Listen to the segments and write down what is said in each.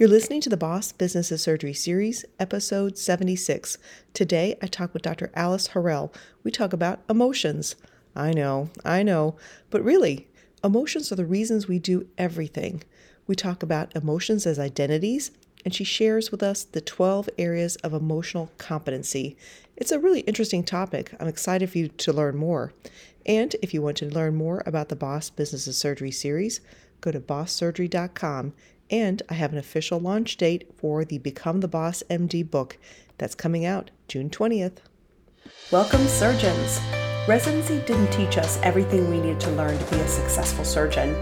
You're listening to the Boss Business of Surgery series, episode 76. Today, I talk with Dr. Alice Horrell. We talk about emotions. I know, I know, but really, emotions are the reasons we do everything. We talk about emotions as identities, and she shares with us the 12 areas of emotional competency. It's a really interesting topic. I'm excited for you to learn more. And if you want to learn more about the Boss Business of Surgery series, go to bosssurgery.com and I have an official launch date for the Become the Boss MD book that's coming out June 20th. Welcome, surgeons. Residency didn't teach us everything we needed to learn to be a successful surgeon.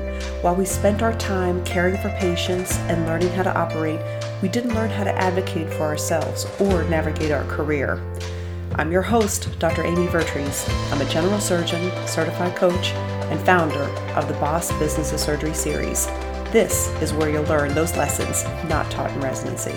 While we spent our time caring for patients and learning how to operate, we didn't learn how to advocate for ourselves or navigate our career. I'm your host, Dr. Amy Vertrees. I'm a general surgeon, certified coach, and founder of the Boss Business of Surgery series. This is where you'll learn those lessons not taught in residency.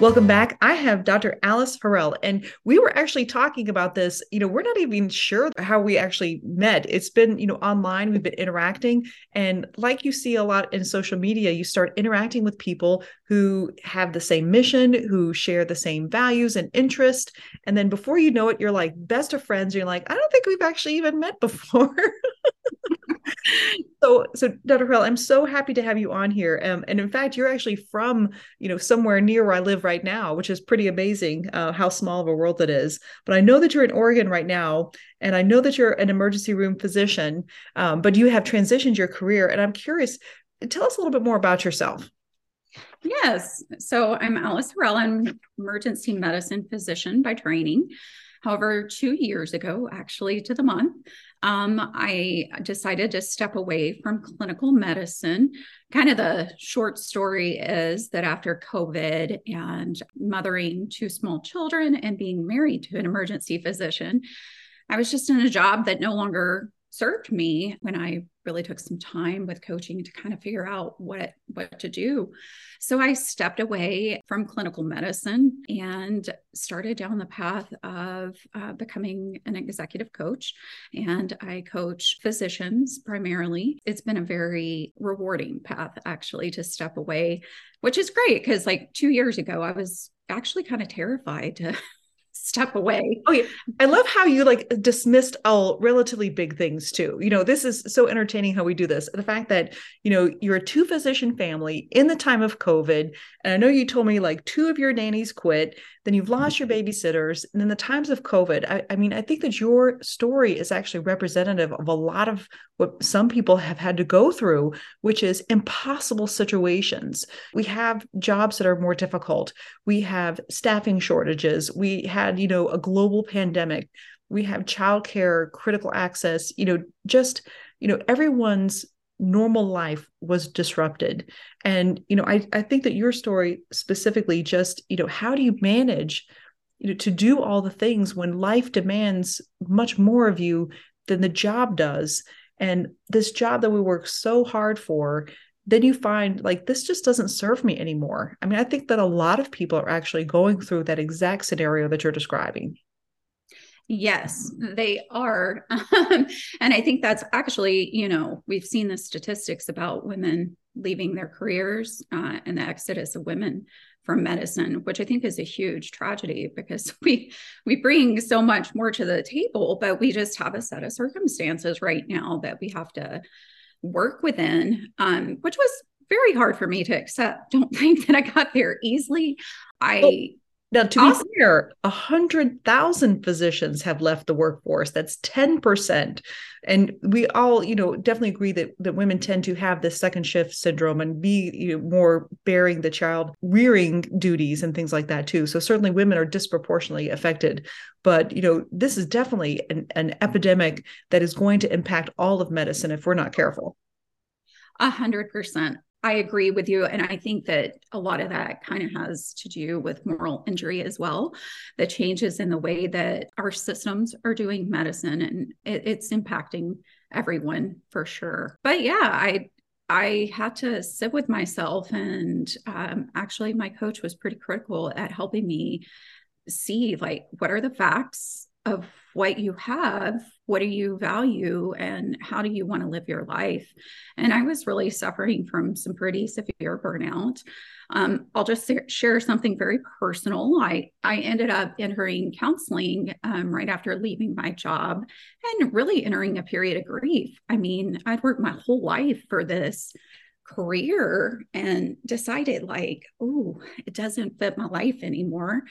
Welcome back. I have Dr. Alice Horrell, and we were actually talking about this. You know, we're not even sure how we actually met. It's been, you know, online, we've been interacting. And like you see a lot in social media, you start interacting with people who have the same mission, who share the same values and interest. And then before you know it, you're like best of friends. You're like, I don't think we've actually even met before. so so dr Horrell, i'm so happy to have you on here. Um, and in fact you're actually from you know somewhere near where i live right now which is pretty amazing uh, how small of a world it is. But i know that you're in oregon right now and i know that you're an emergency room physician um, but you have transitioned your career and i'm curious tell us a little bit more about yourself. Yes. So i'm alice Horrell. i'm emergency medicine physician by training. However, two years ago, actually to the month, um, I decided to step away from clinical medicine. Kind of the short story is that after COVID and mothering two small children and being married to an emergency physician, I was just in a job that no longer served me when I really took some time with coaching to kind of figure out what what to do. So I stepped away from clinical medicine and started down the path of uh, becoming an executive coach. And I coach physicians primarily. It's been a very rewarding path actually to step away, which is great because like two years ago I was actually kind of terrified to step away. Oh yeah. I love how you like dismissed all relatively big things too. You know, this is so entertaining how we do this. The fact that, you know, you're a two physician family in the time of COVID. And I know you told me like two of your nannies quit then you've lost your mm-hmm. babysitters and then the times of covid I, I, mean i think that your story is actually representative of a lot of what some people have had to go through which is impossible situations. We have jobs that are more difficult. We have staffing shortages. We had you know a global pandemic. We have childcare critical access you know just you know everyone's normal life was disrupted. And you know i i think that your story specifically just you know how do you manage you know to do all the things when life demands much more of you than the job does? And this job that we work so hard for then you find like this just doesn't serve me anymore. I mean i think that a lot of people are actually going through that exact scenario that you're describing Yes, they are. and I think that's actually, you know, we've seen the statistics about women leaving their careers uh, and the exodus of women from medicine, which I think is a huge tragedy because we we bring so much more to the table, but we just have a set of circumstances right now that we have to work within, um, which was very hard for me to accept. Don't think that I got there easily. I now, to awesome. be fair, 100,000 physicians have left the workforce. That's 10%. And we all, you know, definitely agree that, that women tend to have this second shift syndrome and be you know, more bearing the child rearing duties and things like that, too. So, certainly women are disproportionately affected. But, you know, this is definitely an, an epidemic that is going to impact all of medicine if we're not careful. A hundred percent. I agree with you. And I think that a lot of that kind of has to do with moral injury as well. The changes in the way that our systems are doing medicine and it, it's impacting everyone for sure. But yeah, I I had to sit with myself, and um, actually, my coach was pretty critical at helping me see like what are the facts of what you have what do you value and how do you want to live your life? And i was really suffering from some pretty severe burnout. Um, i'll just share something very personal. I i ended up entering counseling um, right after leaving my job and really entering a period of grief. I mean i'd worked my whole life for this career and decided like oh it doesn't fit my life anymore.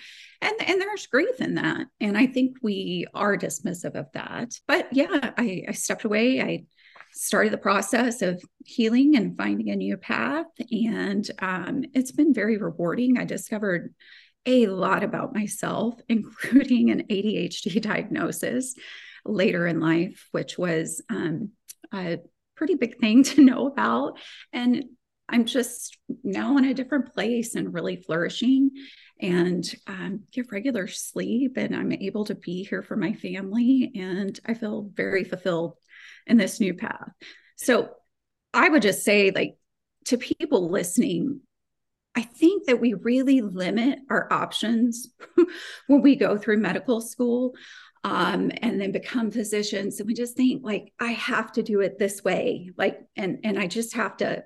And and there's grief in that and i think we are dismissive of that. But yeah i, I stepped away. I started the process of healing and finding a new path and um, it's been very rewarding. I discovered a lot about myself including an adhd diagnosis later in life which was um, a pretty big thing to know about. And I'm just now in a different place and really flourishing and um, get regular sleep. And I'm able to be here for my family. And I feel very fulfilled in this new path. So I would just say, like, to people listening, I think that we really limit our options when we go through medical school um, and then become physicians. And we just think like, I have to do it this way. Like, and, and I just have to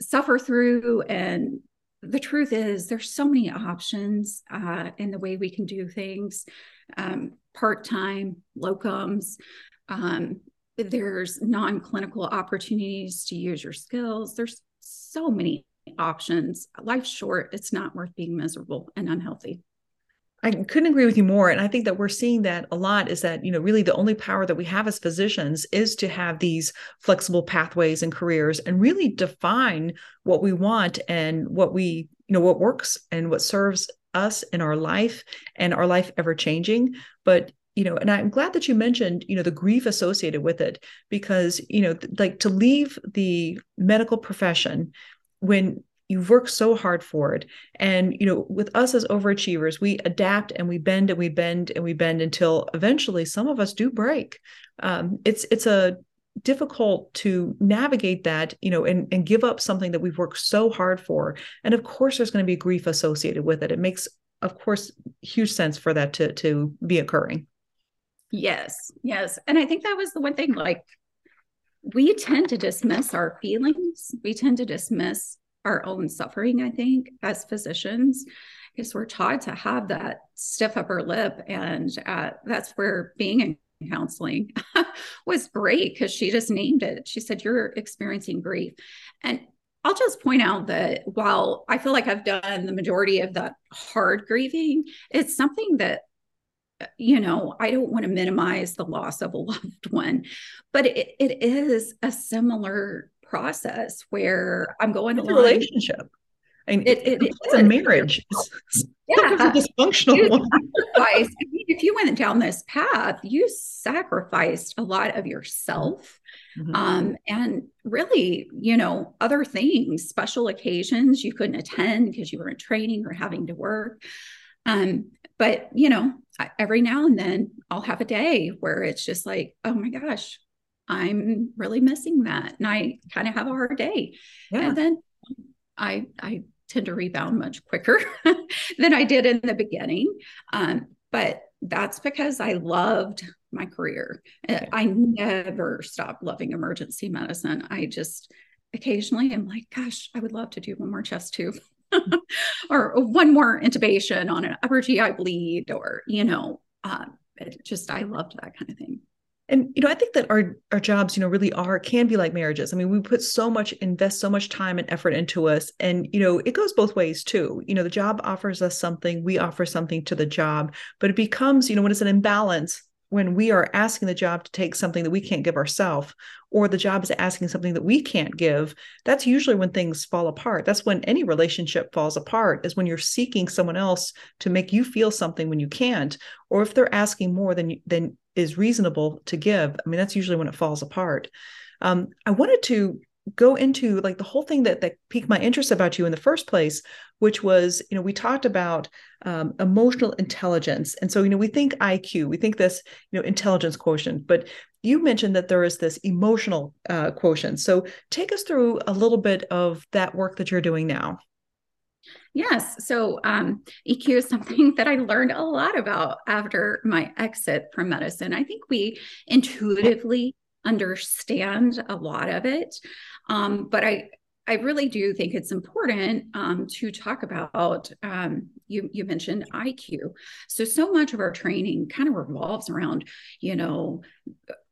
suffer through. And the truth is there's so many options uh, in the way we can do things. Um, part-time locums, um, there's non-clinical opportunities to use your skills. There's so many options. Life's short. It's not worth being miserable and unhealthy. I couldn't agree with you more. And I think that we're seeing that a lot is that, you know, really the only power that we have as physicians is to have these flexible pathways and careers and really define what we want and what we, you know, what works and what serves us in our life and our life ever changing. But you know and i'm glad that you mentioned you know the grief associated with it because you know like to leave the medical profession when you've worked so hard for it. And you know with us as overachievers we adapt and we bend and we bend and we bend until eventually some of us do break. Um, it's it's a difficult to navigate that you know and, and give up something that we've worked so hard for. And of course there's going to be grief associated with it. It makes of course huge sense for that to to be occurring. Yes yes. And i think that was the one thing like we tend to dismiss our feelings. We tend to dismiss our own suffering, I think, as physicians, because we're taught to have that stiff upper lip. And uh, that's where being in counseling was great because she just named it. She said, You're experiencing grief. And I'll just point out that while I feel like I've done the majority of that hard grieving, it's something that you know, I don't want to minimize the loss of a loved one, but it, it is a similar process where I'm going it's a relationship. I mean, it, it, it's a marriage. yeah, it's a dysfunctional one. I mean, if you went down this path, you sacrificed a lot of yourself, mm-hmm. um, and really, you know, other things, special occasions you couldn't attend because you were in training or having to work. Um, but you know, every now and then I'll have a day where it's just like, oh my gosh, I'm really missing that. And I kind of have a hard day. Yeah. And then I I tend to rebound much quicker than I did in the beginning. Um, but that's because I loved my career. Okay. I never stopped loving emergency medicine. I just occasionally am like, gosh, I would love to do one more chest tube. or one more intubation on an upper GI bleed, or you know, uh, just I loved that kind of thing and you know i think that our our jobs you know really are can be like marriages. I mean we put so much invest so much time and effort into us and you know it goes both ways too. You know the job offers us something we offer something to the job but it becomes you know when it's an imbalance when we are asking the job to take something that we can't give ourselves or the job is asking something that we can't give that's usually when things fall apart. That's when any relationship falls apart is when you're seeking someone else to make you feel something when you can't or if they're asking more than than is reasonable to give i mean that's usually when it falls apart. Um, i wanted to go into like the whole thing that that piqued my interest about you in the first place which was you know we talked about um, emotional intelligence. And so you know we think iq we think this you know intelligence quotient but you mentioned that there is this emotional uh, quotient. So take us through a little bit of that work that you're doing now Yes. So um, EQ is something that I learned a lot about after my exit from medicine. I think we intuitively understand a lot of it, um, but I I really do think it's important um, to talk about. Um, you you mentioned IQ, so so much of our training kind of revolves around you know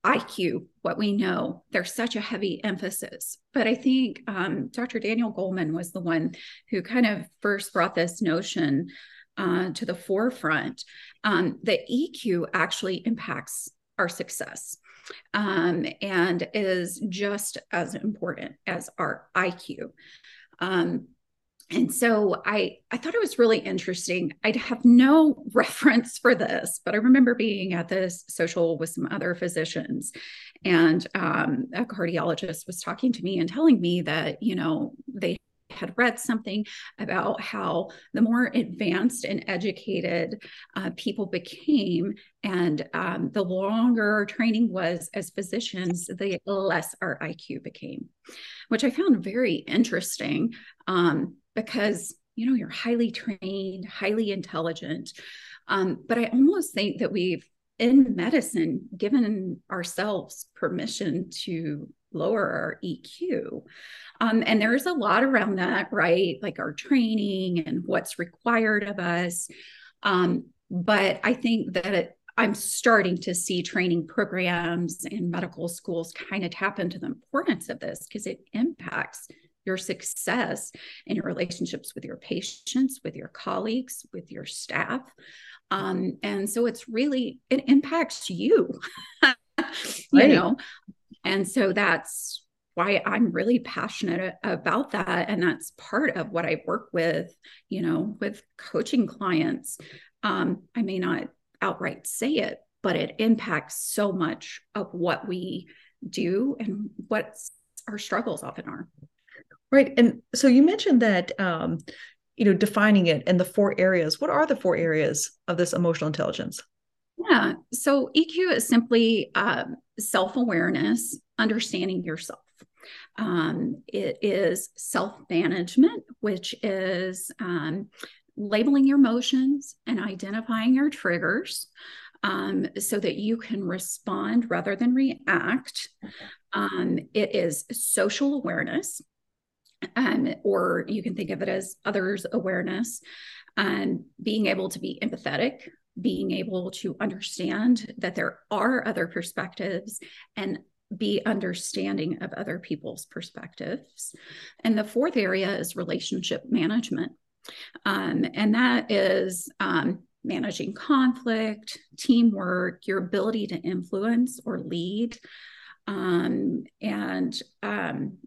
IQ, what we know. There's such a heavy emphasis, but I think um, Dr. Daniel Goleman was the one who kind of first brought this notion uh, to the forefront. Um, that EQ actually impacts our success um, and is just as important as our IQ. Um, and so I, I thought it was really interesting. I'd have no reference for this, but I remember being at this social with some other physicians, and um, a cardiologist was talking to me and telling me that you know they had read something about how the more advanced and educated uh, people became and um, the longer training was as physicians, the less our IQ became, which I found very interesting um, because, you know, you're highly trained, highly intelligent. Um, but I almost think that we've in medicine given ourselves permission to lower our EQ. Um, and there's a lot around that, right? Like our training and what's required of us. Um, but I think that it, I'm starting to see training programs and medical schools kind of tap into the importance of this because it impacts your success in your relationships with your patients, with your colleagues, with your staff. Um, and so it's really, it impacts you, you right. know, and so that's why I'm really passionate about that. And that's part of what I work with, you know, with coaching clients. Um, I may not outright say it, but it impacts so much of what we do and what our struggles often are. Right. And so you mentioned that, um, you know, defining it in the four areas. What are the four areas of this emotional intelligence? Yeah. So EQ is simply um, self awareness, understanding yourself. Um, it is self management, which is um, labeling your emotions and identifying your triggers um, so that you can respond rather than react. Um, it is social awareness, um, or you can think of it as others' awareness, and being able to be empathetic being able to understand that there are other perspectives and be understanding of other people's perspectives. And the fourth area is relationship management. Um, and that is um, managing conflict, teamwork, your ability to influence or lead. Um, and um,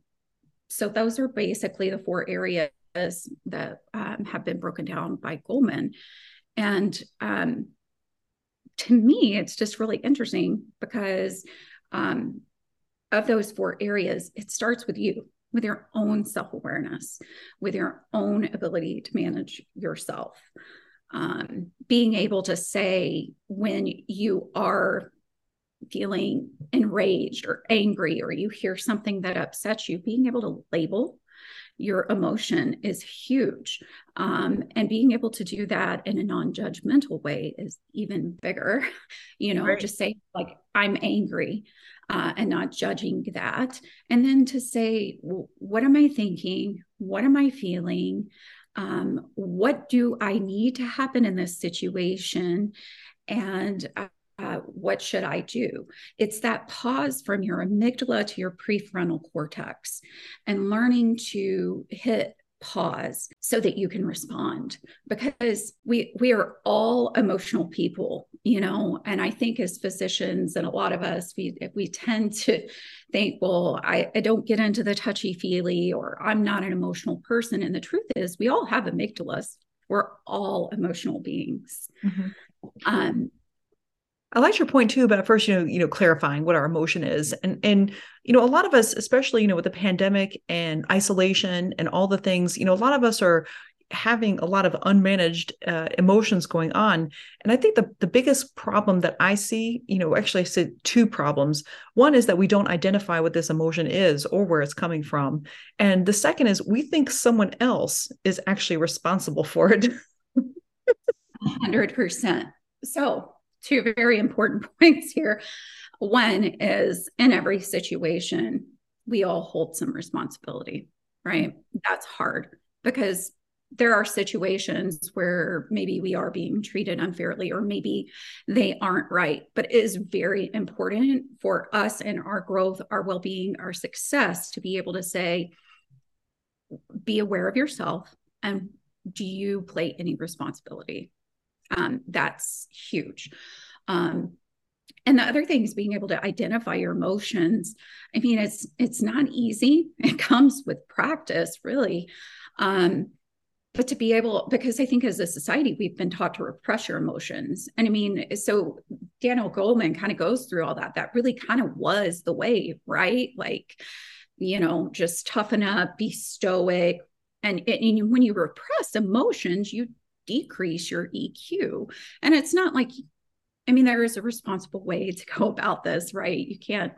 so those are basically the four areas that um, have been broken down by Goleman. And um, to me, it's just really interesting because um, of those four areas, it starts with you, with your own self awareness, with your own ability to manage yourself. Um, being able to say when you are feeling enraged or angry, or you hear something that upsets you, being able to label your emotion is huge. Um, and being able to do that in a non judgmental way is even bigger. You know, right. just say, like, I'm angry uh, and not judging that. And then to say, well, what am I thinking? What am I feeling? Um, what do I need to happen in this situation? And uh, what should I do? It's that pause from your amygdala to your prefrontal cortex and learning to hit pause so that you can respond. Because we we are all emotional people you know? And i think as physicians and a lot of us we we tend to think well i, I don't get into the touchy feely or i'm not an emotional person. And the truth is we all have amygdalas. We're all emotional beings. Mm-hmm. um I liked your point too about first, you know, you know, clarifying what our emotion is, and and you know, a lot of us, especially you know, with the pandemic and isolation and all the things, you know, a lot of us are having a lot of unmanaged uh, emotions going on. And I think the, the biggest problem that I see, you know, actually I see two problems. One is that we don't identify what this emotion is or where it's coming from. And the second is we think someone else is actually responsible for it. 100%. So, two very important points here. One is in every situation, we all hold some responsibility, right? That's hard because there are situations where maybe we are being treated unfairly or maybe they aren't right but it is very important for us and our growth our well-being our success to be able to say be aware of yourself and do you play any responsibility um, that's huge. Um, and the other thing is being able to identify your emotions. I mean it's it's not easy. It comes with practice really. Um, but to be able because i think as a society we've been taught to repress your emotions. And i mean so daniel goleman kind of goes through all that. That really kind of was the way right? Like you know just toughen up be stoic. And, and when you repress emotions you decrease your eq and it's not like i mean there is a responsible way to go about this right? You can't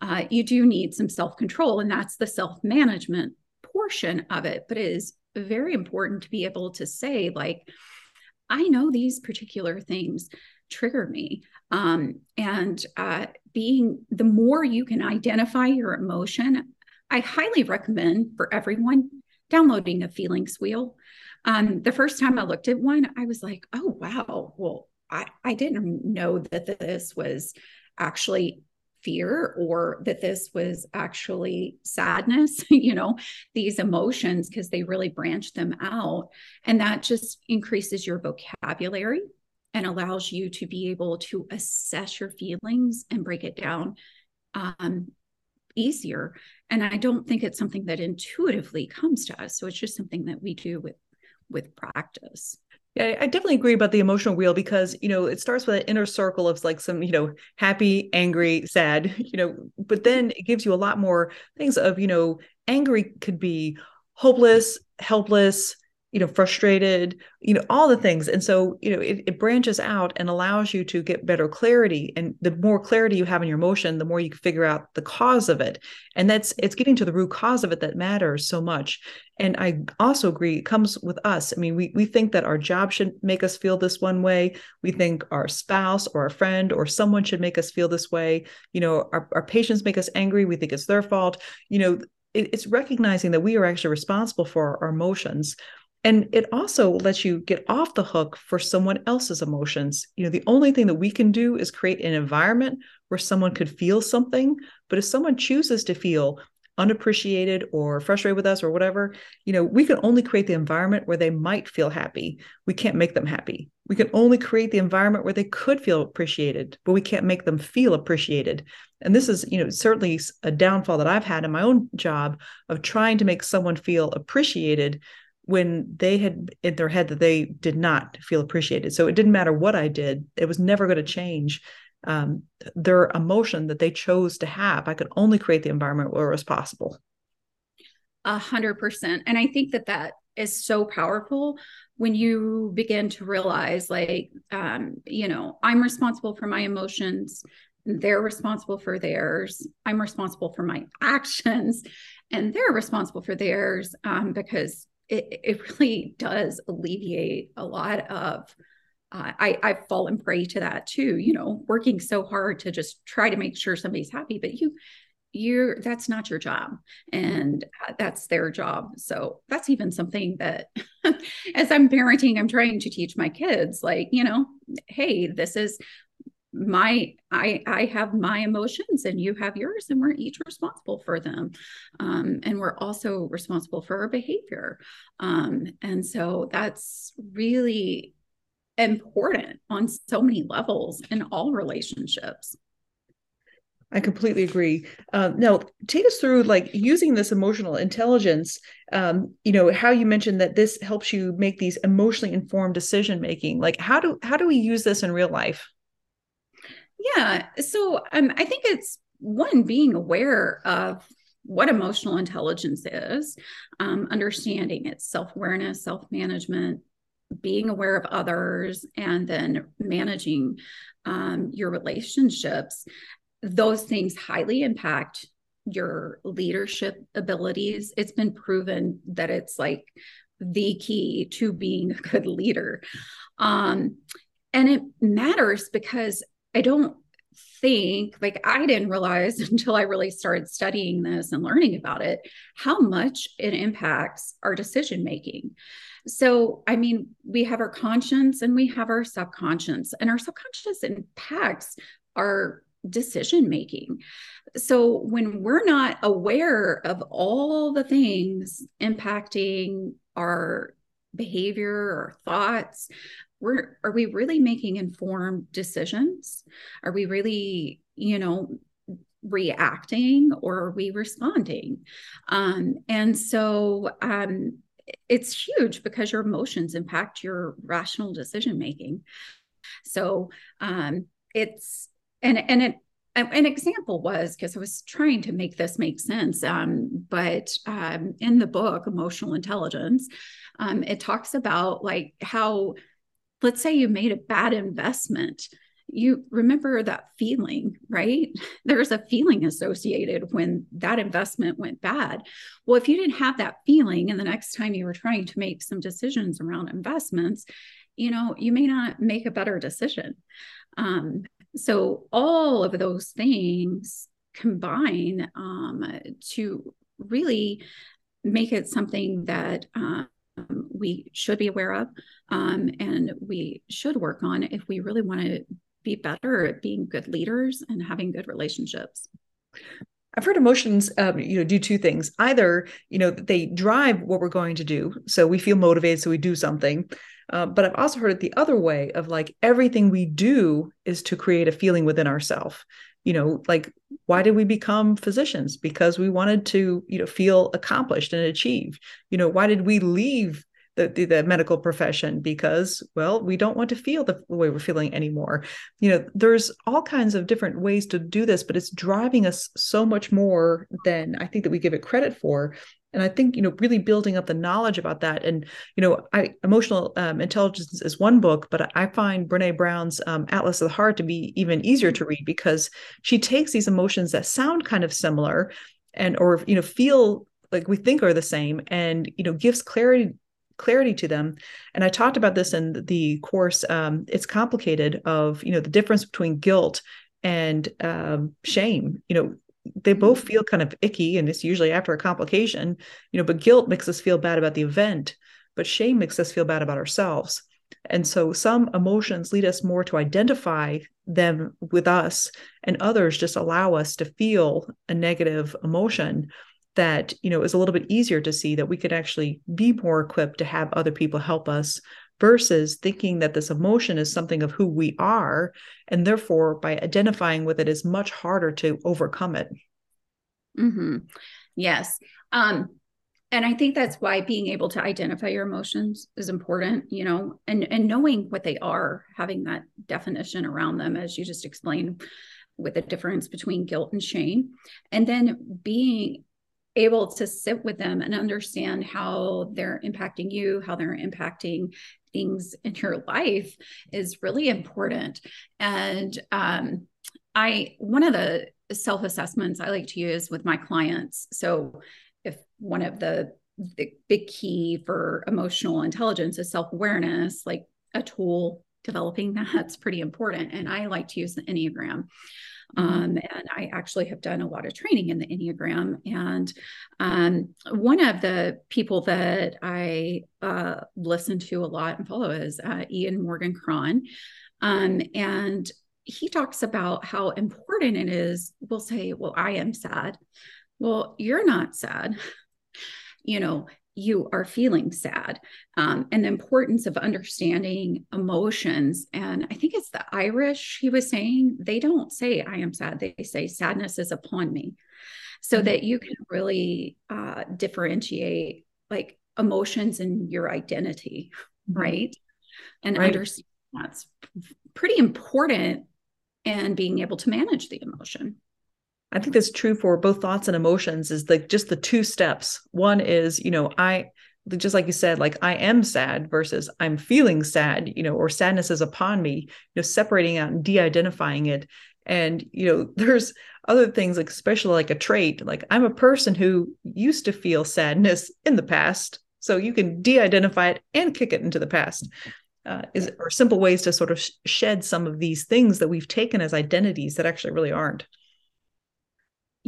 uh, you do need some self control and that's the self management portion of it. But it is very important to be able to say like i know these particular things trigger me. Um, and uh, being the more you can identify your emotion i highly recommend for everyone downloading a feelings wheel um, the first time i looked at one i was like oh wow well i, I didn't know that this was actually fear or that this was actually sadness, you know, these emotions, because they really branch them out. And that just increases your vocabulary and allows you to be able to assess your feelings and break it down um, easier. And I don't think it's something that intuitively comes to us. So it's just something that we do with with practice. Yeah, I definitely agree about the emotional wheel because, you know, it starts with an inner circle of like some, you know, happy, angry, sad, you know, but then it gives you a lot more things of, you know, angry could be hopeless, helpless, you know frustrated you know all the things. And so you know it, it, branches out and allows you to get better clarity. And the more clarity you have in your emotion the more you can figure out the cause of it. And that's it's getting to the root cause of it that matters so much. And i also agree it comes with us. I mean we, we think that our job should make us feel this one way. We think our spouse or a friend or someone should make us feel this way. You know our, our patients make us angry. We think it's their fault. You know it's recognizing that we are actually responsible for our emotions and it also lets you get off the hook for someone else's emotions. You know, the only thing that we can do is create an environment where someone could feel something. But if someone chooses to feel unappreciated or frustrated with us or whatever, you know, we can only create the environment where they might feel happy. We can't make them happy. We can only create the environment where they could feel appreciated, but we can't make them feel appreciated. And this is, you know, certainly a downfall that I've had in my own job of trying to make someone feel appreciated when they had in their head that they did not feel appreciated. So it didn't matter what I did, it was never going to change um, their emotion that they chose to have. I could only create the environment where it was possible. A hundred percent. And I think that that is so powerful when you begin to realize, like, um, you know, I'm responsible for my emotions. They're responsible for theirs. I'm responsible for my actions, and they're responsible for theirs um, because it, it really does alleviate a lot of uh, I, I've fallen prey to that too, you know, working so hard to just try to make sure somebody's happy, but you, you're, that's not your job and uh, that's their job. So that's even something that as I'm parenting, I'm trying to teach my kids, like, you know, hey, this is my i i have my emotions and you have yours and we're each responsible for them um, and we're also responsible for our behavior um, and so that's really important on so many levels in all relationships I completely agree. Uh, now, take us through like using this emotional intelligence. Um, you know how you mentioned that this helps you make these emotionally informed decision making. Like, how do how do we use this in real life? Yeah. So um, I think it's one being aware of what emotional intelligence is, um, understanding its self awareness, self management, being aware of others, and then managing um, your relationships. Those things highly impact your leadership abilities. It's been proven that it's like the key to being a good leader. Um, and it matters because I don't think, like, I didn't realize until I really started studying this and learning about it, how much it impacts our decision making. So, I mean, we have our conscience and we have our subconscious, and our subconscious impacts our decision making. So, when we're not aware of all the things impacting our behavior or thoughts, we're are we really making informed decisions? Are we really, you know, reacting or are we responding? Um, and so um, it's huge because your emotions impact your rational decision making. So um, it's and and it an example was because I was trying to make this make sense. Um, but um, in the book, Emotional Intelligence, um, it talks about like how, let's say you made a bad investment. You remember that feeling, right? There's a feeling associated when that investment went bad. Well, if you didn't have that feeling, and the next time you were trying to make some decisions around investments, you know, you may not make a better decision. Um, so all of those things combine um, to really make it something that um, we should be aware of um, and we should work on if we really want to be better at being good leaders and having good relationships. I've heard emotions, um, you know, do two things. Either, you know, they drive what we're going to do, so we feel motivated, so we do something, uh, but I've also heard it the other way of like everything we do is to create a feeling within ourselves. You know, like why did we become physicians? Because we wanted to, you know, feel accomplished and achieve. You know, why did we leave the, the, the, medical profession because well we don't want to feel the way we're feeling anymore you know there's all kinds of different ways to do this but it's driving us so much more than i think that we give it credit for and i think you know really building up the knowledge about that and you know i emotional um, intelligence is one book but i find brene brown's um, atlas of the heart to be even easier to read because she takes these emotions that sound kind of similar and or you know feel like we think are the same and you know gives clarity clarity to them. And i talked about this in the course um, it's complicated of you know the difference between guilt and um, shame. You know they both mm-hmm. feel kind of icky and it's usually after a complication you know but guilt makes us feel bad about the event but shame makes us feel bad about ourselves. And so some emotions lead us more to identify them with us and others just allow us to feel a negative emotion that you know is a little bit easier to see that we could actually be more equipped to have other people help us versus thinking that this emotion is something of who we are and therefore by identifying with it is much harder to overcome it mm-hmm. yes um, and i think that's why being able to identify your emotions is important you know and and knowing what they are having that definition around them as you just explained with the difference between guilt and shame and then being able to sit with them and understand how they're impacting you, how they're impacting things in your life is really important. And um, I, one of the self assessments I like to use with my clients. So, if one of the, the big key for emotional intelligence is self awareness, like a tool developing that's pretty important. And I like to use the Enneagram. Mm-hmm. Um, and I actually have done a lot of training in the Enneagram. And um, one of the people that I uh, listen to a lot and follow is uh, Ian Morgan Cron. Um, and he talks about how important it is. We'll say, Well, I am sad. Well, you're not sad. You know, you are feeling sad um, and the importance of understanding emotions and i think it's the irish he was saying they don't say i am sad they say sadness is upon me so mm-hmm. that you can really uh, differentiate like emotions and your identity mm-hmm. right and right. understand that's pretty important and being able to manage the emotion I think that's true for both thoughts and emotions is like just the two steps. One is, you know, I just like you said, like I am sad versus I'm feeling sad, you know, or sadness is upon me, you know, separating out and de-identifying it. And, you know, there's other things like especially like a trait, like I'm a person who used to feel sadness in the past. So you can de-identify it and kick it into the past. Uh, is or simple ways to sort of shed some of these things that we've taken as identities that actually really aren't.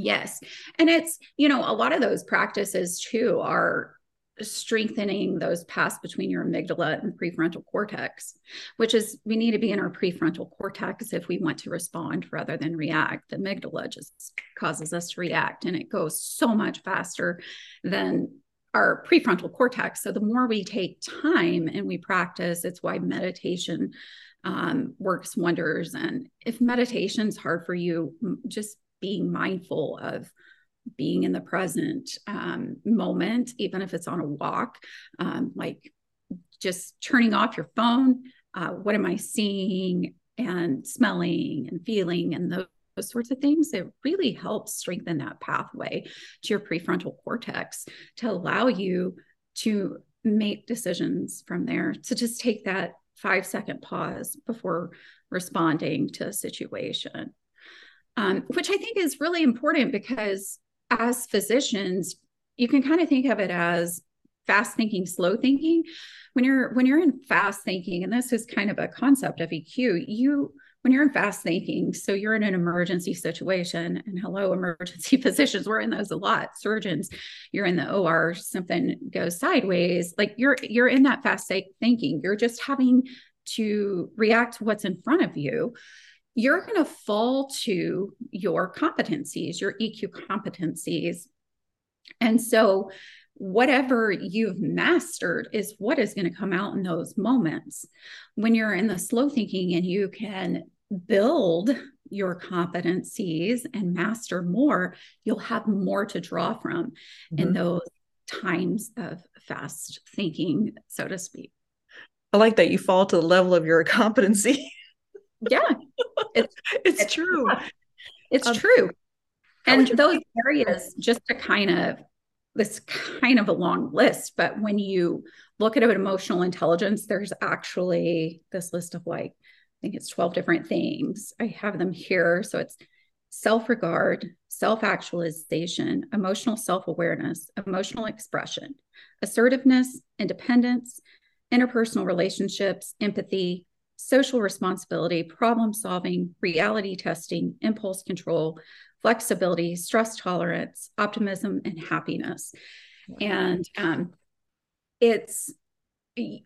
Yes. And it's, you know, a lot of those practices too are strengthening those paths between your amygdala and prefrontal cortex, which is we need to be in our prefrontal cortex if we want to respond rather than react. The amygdala just causes us to react and it goes so much faster than our prefrontal cortex. So the more we take time and we practice, it's why meditation um, works wonders. And if meditation's hard for you, just being mindful of being in the present um, moment, even if it's on a walk, um, like just turning off your phone. Uh, what am I seeing and smelling and feeling and those, those sorts of things? It really helps strengthen that pathway to your prefrontal cortex to allow you to make decisions from there. To just take that five second pause before responding to a situation um, which I think is really important because as physicians, you can kind of think of it as fast thinking, slow thinking. When you're when you're in fast thinking, and this is kind of a concept of EQ, you when you're in fast thinking, so you're in an emergency situation, and hello, emergency physicians, we're in those a lot. Surgeons, you're in the OR, something goes sideways, like you're you're in that fast thinking. You're just having to react to what's in front of you you're going to fall to your competencies, your EQ competencies. And so, whatever you've mastered is what is going to come out in those moments. When you're in the slow thinking and you can build your competencies and master more, you'll have more to draw from mm-hmm. in those times of fast thinking, so to speak. I like that you fall to the level of your competency. yeah it's, it's, it's true. it's um, true. and those areas just to kind of this kind of a long list but when you look at emotional intelligence there's actually this list of like i think it's 12 different things. I have them here. So it's self-regard self-actualization emotional self-awareness emotional expression assertiveness independence interpersonal relationships empathy social responsibility, problem solving, reality testing, impulse control, flexibility, stress tolerance, optimism, and happiness. And um, it's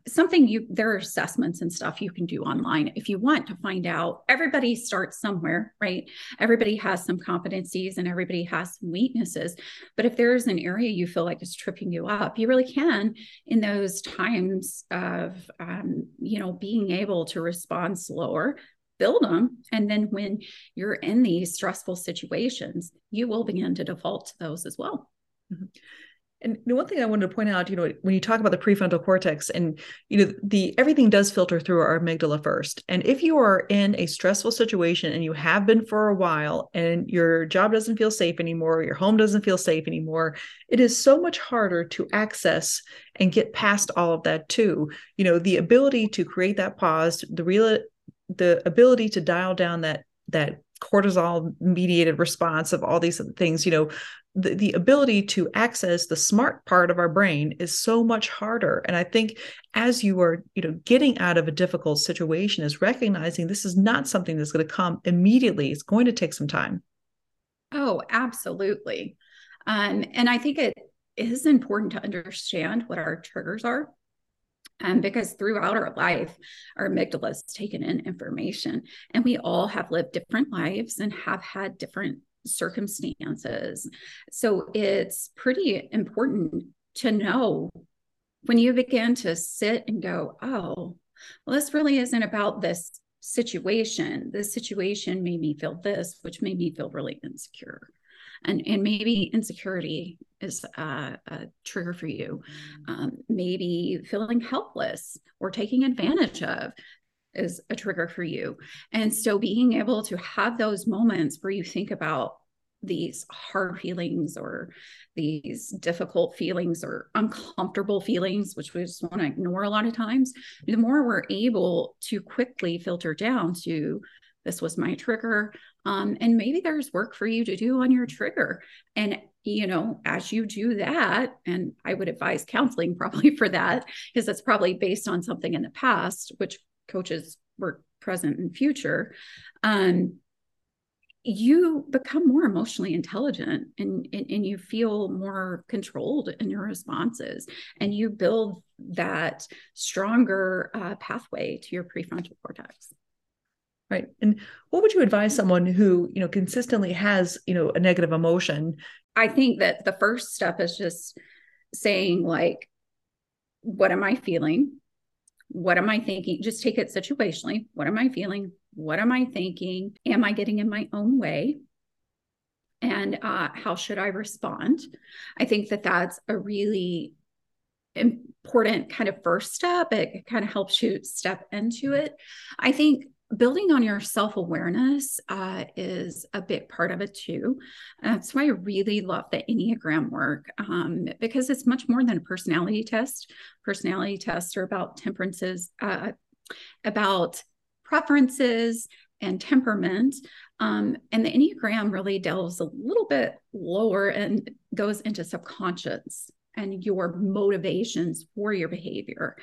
something you there are assessments and stuff you can do online if you want to find out. Everybody starts somewhere right? Everybody has some competencies and everybody has some weaknesses but if there's an area you feel like is tripping you up you really can in those times of um, you know being able to respond slower build them and then when you're in these stressful situations you will begin to default to those as well. Mm-hmm. And one thing I wanted to point out, you know, when you talk about the prefrontal cortex and you know, the everything does filter through our amygdala first. And if you are in a stressful situation and you have been for a while and your job doesn't feel safe anymore, your home doesn't feel safe anymore, it is so much harder to access and get past all of that too. You know, the ability to create that pause, the real the ability to dial down that that cortisol mediated response of all these things you know the, the ability to access the smart part of our brain is so much harder. And i think as you are you know getting out of a difficult situation is recognizing this is not something that's going to come immediately. It's going to take some time. Oh absolutely. Um, and i think it is important to understand what our triggers are um, because throughout our life, our amygdala has taken in information, and we all have lived different lives and have had different circumstances. So it's pretty important to know when you begin to sit and go, oh, well, this really isn't about this situation. This situation made me feel this, which made me feel really insecure. And, and maybe insecurity is a, a trigger for you. Um, maybe feeling helpless or taking advantage of is a trigger for you. And so being able to have those moments where you think about these hard feelings or these difficult feelings or uncomfortable feelings, which we just want to ignore a lot of times, the more we're able to quickly filter down to this was my trigger. Um, and maybe there's work for you to do on your trigger. And, you know, as you do that, and I would advise counseling probably for that, because it's probably based on something in the past, which coaches work present and future. Um, you become more emotionally intelligent and, and, and you feel more controlled in your responses and you build that stronger uh, pathway to your prefrontal cortex. Right. And what would you advise someone who you know consistently has you know a negative emotion? I think that the first step is just saying like what am i feeling what am i thinking just take it situationally what am i feeling what am I thinking? Am I getting in my own way? And uh, how should I respond? I think that that's a really important kind of first step. It kind of helps you step into it. I think building on your self awareness uh, is a big part of it too. That's why I really love the Enneagram work um, because it's much more than a personality test. Personality tests are about temperances, uh, about preferences and temperament. Um, and the Enneagram really delves a little bit lower and goes into subconscious and your motivations for your behavior.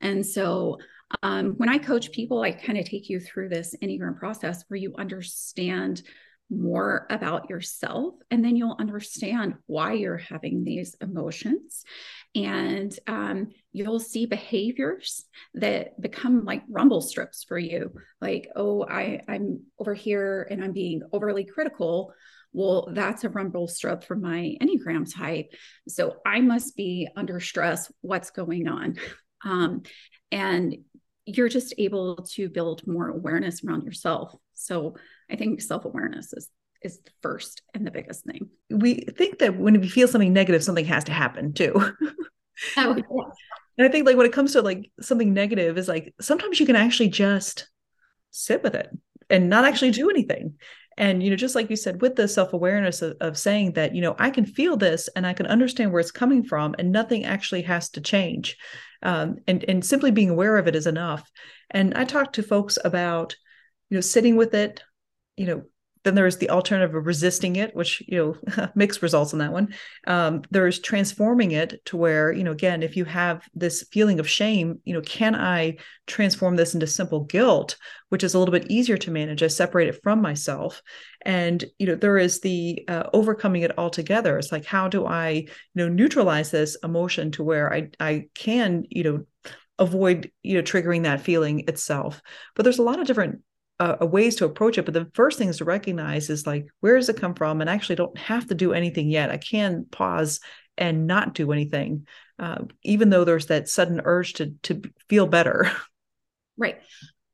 And so um, when I coach people, I kind of take you through this Enneagram process where you understand more about yourself and then you'll understand why you're having these emotions and um, you'll see behaviors that become like rumble strips for you like oh i i'm over here and i'm being overly critical well that's a rumble strip for my enneagram type so i must be under stress what's going on um, and you're just able to build more awareness around yourself so I think self awareness is is the first and the biggest thing. We think that when we feel something negative, something has to happen too. oh, yeah. And I think like when it comes to like something negative is like sometimes you can actually just sit with it and not actually do anything. And you know, just like you said, with the self-awareness of, of saying that, you know, I can feel this and I can understand where it's coming from, and nothing actually has to change. Um, and and simply being aware of it is enough. And I talk to folks about, you know, sitting with it, you know then there's the alternative of resisting it which you know mixed results on that one. Um, there's transforming it to where you know again if you have this feeling of shame you know can i transform this into simple guilt which is a little bit easier to manage? I separate it from myself. And you know there is the uh, overcoming it altogether. It's like how do i you know neutralize this emotion to where i i can you know avoid you know triggering that feeling itself? But there's a lot of different uh, ways to approach it but the first thing is to recognize is like where does it come from? And I actually don't have to do anything yet. I can pause and not do anything uh, even though there's that sudden urge to to feel better. Right.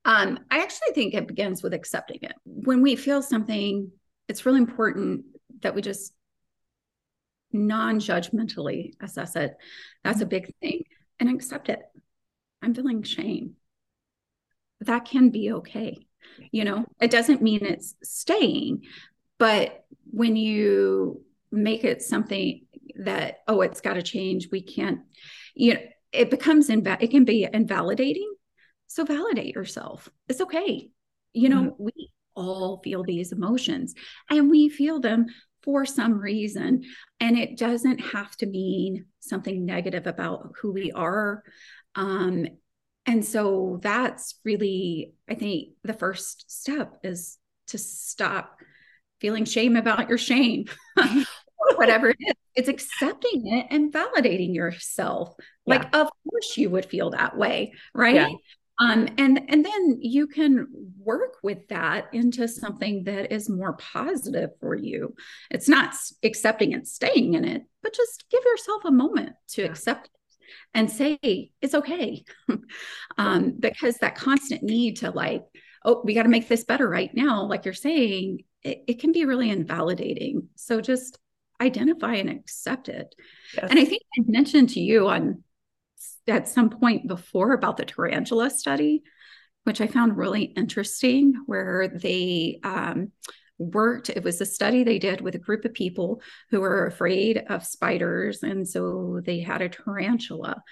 Um, i actually think it begins with accepting it. When we feel something it's really important that we just non-judgmentally assess it. That's a mm-hmm. big thing. And accept it. I'm feeling shame. That can be okay you know it doesn't mean it's staying but when you make it something that oh it's got to change we can't you know it becomes inv- it can be invalidating. So validate yourself. It's okay. You know mm-hmm. we all feel these emotions and we feel them for some reason. And it doesn't have to mean something negative about who we are. Um, and so that's really i think the first step is to stop feeling shame about your shame or whatever it is it's accepting it and validating yourself yeah. like of course you would feel that way right yeah. um and and then you can work with that into something that is more positive for you it's not accepting and staying in it but just give yourself a moment to yeah. accept and say it's okay. Um, because that constant need to like oh we got to make this better right now like you're saying it, it, can be really invalidating. So just identify and accept it. Yes. and i think i mentioned to you on at some point before about the tarantula study which i found really interesting where they um, worked, it was a study they did with a group of people who were afraid of spiders. And so they had a tarantula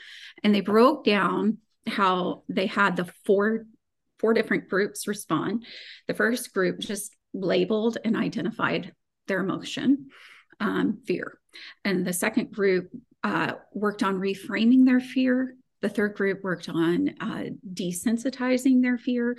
and they broke down how they had the four four different groups respond. The first group just labeled and identified their emotion, um, fear. And the second group uh, worked on reframing their fear. The third group worked on uh, desensitizing their fear.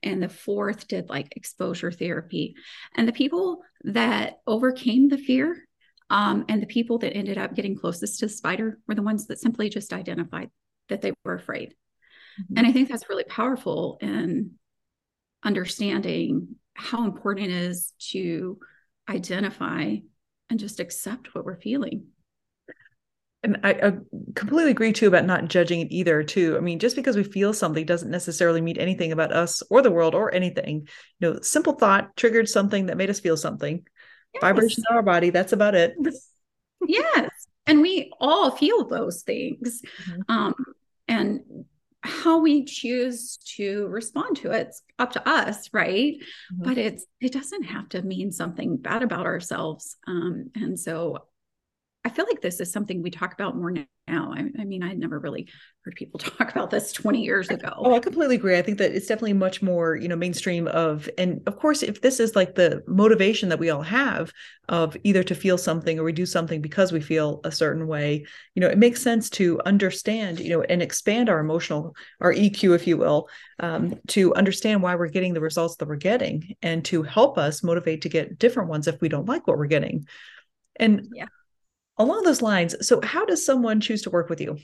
And the fourth did like exposure therapy. And the people that overcame the fear um, and the people that ended up getting closest to the spider were the ones that simply just identified that they were afraid. Mm-hmm. And I think that's really powerful in understanding how important it is to identify and just accept what we're feeling. And I, I, completely agree too about not judging it either. Too, I mean, just because we feel something doesn't necessarily mean anything about us or the world or anything. You know, simple thought triggered something that made us feel something. Yes. Vibration in our body. That's about it. yes, and we all feel those things. Mm-hmm. Um, and how we choose to respond to it, it's up to us right mm-hmm. but it's it doesn't have to mean something bad about ourselves um, and so I feel like this is something we talk about more now. I, I, mean, I never really heard people talk about this 20 years ago. Oh, I completely agree. I think that it's definitely much more, you know, mainstream of, and of course, if this is like the motivation that we all have of either to feel something or we do something because we feel a certain way, you know, it makes sense to understand, you know, and expand our emotional, our EQ, if you will, um, to understand why we're getting the results that we're getting and to help us motivate to get different ones if we don't like what we're getting. And yeah along those lines so how does someone choose to work with you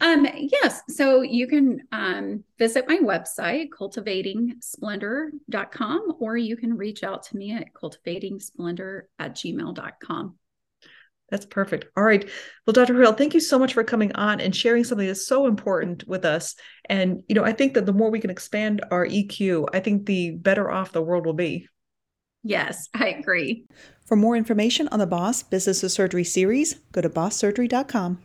um, yes so you can um, visit my website cultivatingsplendor.com or you can reach out to me at cultivatingsplendor at gmail.com that's perfect. All right. Well, Dr. Horrell, thank you so much for coming on and sharing something that's so important with us. And, you know, I think that the more we can expand our EQ, I think the better off the world will be. Yes, I agree. For more information on the Boss Business of Surgery series, go to bosssurgery.com.